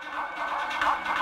Come on.